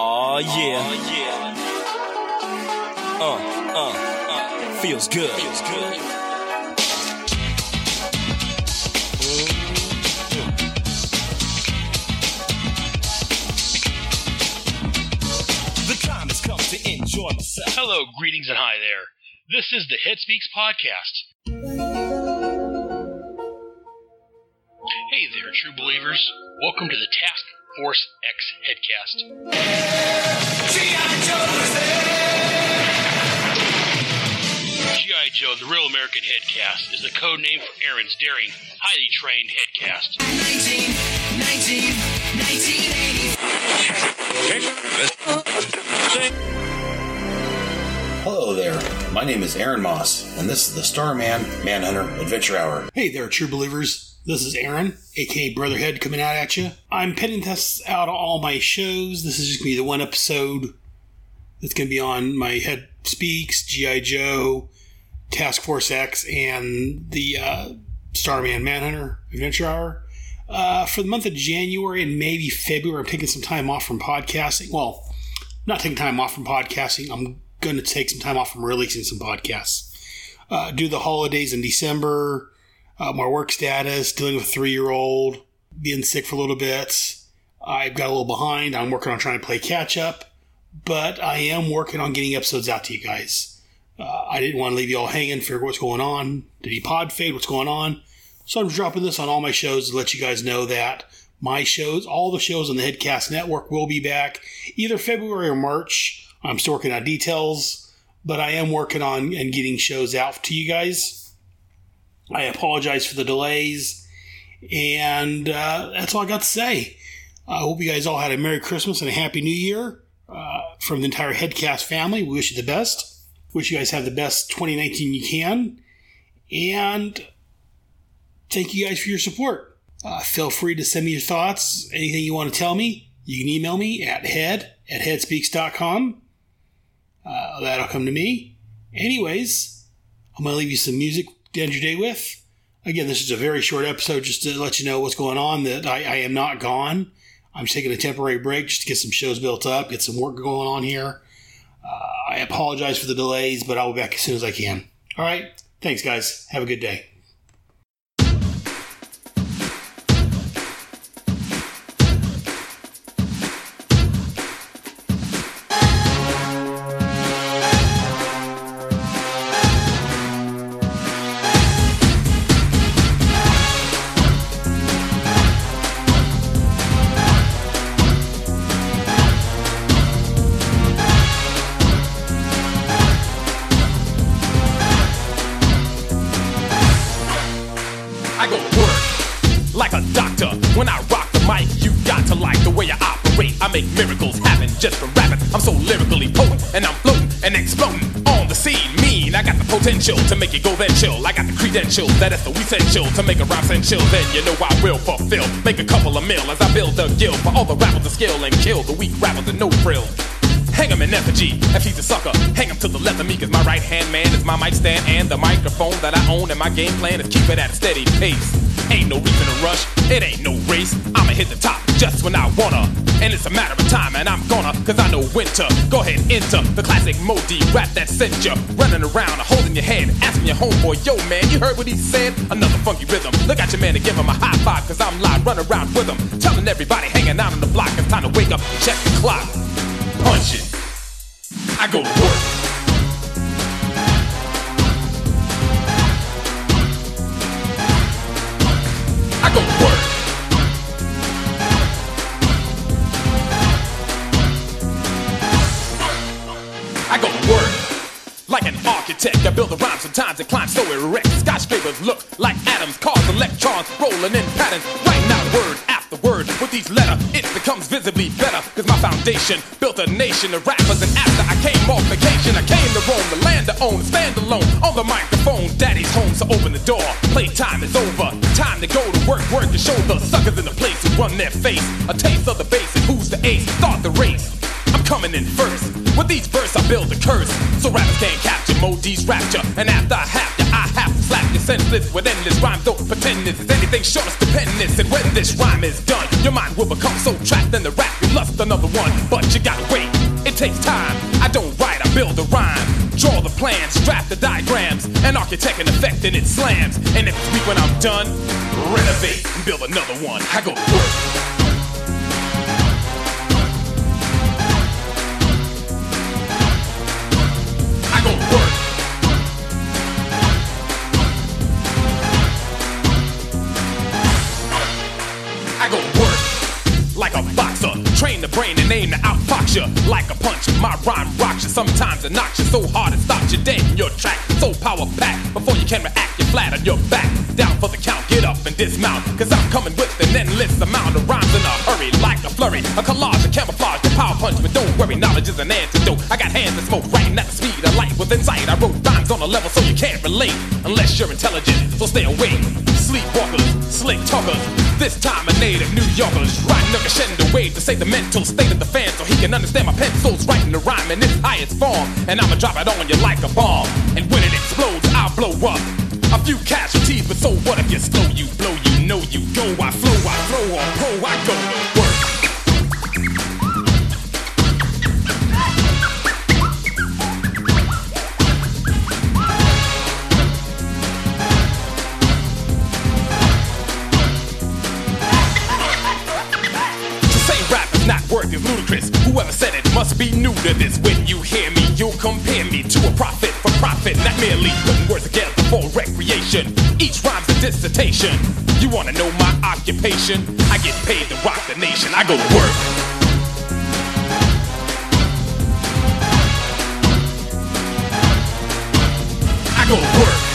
Oh yeah. Uh, uh, uh. Feels good. Feels good. The time has come to enjoy myself. Hello, greetings, and hi there. This is the Head Speaks podcast. Hey there, true believers. Welcome to the Task Force X Headcast. G.I. Joe, the Real American Headcast, is the code name for Aaron's daring, highly trained headcast. Hello there. My name is Aaron Moss, and this is the Starman Manhunter Adventure Hour. Hey there, true believers. This is Aaron, aka Brotherhead, coming out at you. I'm pinning this out on all my shows. This is just to be the one episode that's going to be on my Head Speaks, G.I. Joe, Task Force X, and the uh, Starman Manhunter Adventure Hour. Uh, for the month of January and maybe February, I'm taking some time off from podcasting. Well, not taking time off from podcasting. I'm going to take some time off from releasing some podcasts. Uh, to the holidays in December, uh, my work status, dealing with a three year old, being sick for a little bit. I've got a little behind. I'm working on trying to play catch up, but I am working on getting episodes out to you guys. Uh, I didn't want to leave you all hanging, figure what's going on. Did he pod fade? What's going on? So I'm dropping this on all my shows to let you guys know that my shows, all the shows on the Headcast Network will be back either February or March. I'm still working on details, but I am working on and getting shows out to you guys. I apologize for the delays, and uh, that's all I got to say. I hope you guys all had a Merry Christmas and a Happy New Year uh, from the entire Headcast family. We wish you the best. Wish you guys have the best 2019 you can, and thank you guys for your support. Uh, feel free to send me your thoughts, anything you want to tell me. You can email me at head at headspeaks.com. Uh, that'll come to me. Anyways, I'm going to leave you some music to end your day with. Again, this is a very short episode just to let you know what's going on, that I, I am not gone. I'm taking a temporary break just to get some shows built up, get some work going on here. Uh, I apologize for the delays, but I'll be back as soon as I can. All right. Thanks, guys. Have a good day. When I rock the mic, you got to like the way I operate. I make miracles happen just from rapping. I'm so lyrically potent, and I'm floating and exploding on the scene. Mean, I got the potential to make it go then chill. I got the credentials that is so essential to make a rhyme chill. Then you know I will fulfill, make a couple of mil as I build a guild for all the rappers to skill and kill the weak rappers with no frill. Hang him in effigy. If he's a sucker, hang him to the left of me, cause my right hand man is my mic stand and the microphone that I own. And my game plan is keep it at a steady pace. Ain't no reason to rush, it ain't no hit the top just when I wanna. And it's a matter of time, and I'm gonna, cause I know winter. Go ahead, enter the classic Moe Dee rap that sent you running around, holding your head, asking your homeboy, yo man, you heard what he said? Another funky rhythm. Look at your man and give him a high five, cause I'm live, running around with him. Telling everybody hanging out on the block, it's time to wake up check the clock punch it. I go to work. I go to work. Build a rhyme. Sometimes it climbs so erect. Skyscrapers look like atoms, cause electrons rolling in patterns. Writing out word after word with each letter, it becomes visibly better. Cause my foundation built a nation of rappers. And after I came off vacation, I came to roam the land to own, stand alone on the microphone. Daddy's home, so open the door. Playtime is over. Time to go to work, work to show the suckers in the place who run their face. A taste of the bass and who's the ace. Start the race. I'm coming in first. With these verse, I build a curse. So rappers can't capture Moe Dee's rapture. And after I have to, I have to slap you senseless with endless rhymes. Don't pretend this is anything short of stupendous. And when this rhyme is done, your mind will become so trapped in the rap you lust another one. But you gotta wait, it takes time. I don't write, I build a rhyme. Draw the plans, draft the diagrams, and architect an effect and it slams. And if it's weak when I'm done, renovate and build another one. I go work. Brain to outfox you like a punch. My rhyme rocks you, sometimes it knocks you so hard it stops you dead in your track. So power packed before you can react, you're flat on your back. Down for the count, get up and dismount. Cause I'm coming with an endless amount of rhymes in a hurry, like a flurry. A collage, a camouflage, the power punch, but don't worry, knowledge is an antidote. I got hands that smoke, writing at the speed of light with insight. I wrote rhymes on a level so you can't relate unless you're intelligent. So stay away. Slick talkers. This time a native New Yorkers riding a crescendo wave to say the mental state of the fan so he can understand my pencil's writing the rhyme in its highest form. And I'ma drop it on you like a bomb. And when it explodes, I'll blow up. A few casualties, but so what if you slow, you blow, you know you go. I flow, I flow on pro, I go fact is ludicrous. Whoever said it must be new to this. When you hear me, you'll compare me to a prophet for profit, not merely putting words together for recreation. Each rhyme's a dissertation. You wanna know my occupation? I get paid to rock the nation. I go to work. I go to work.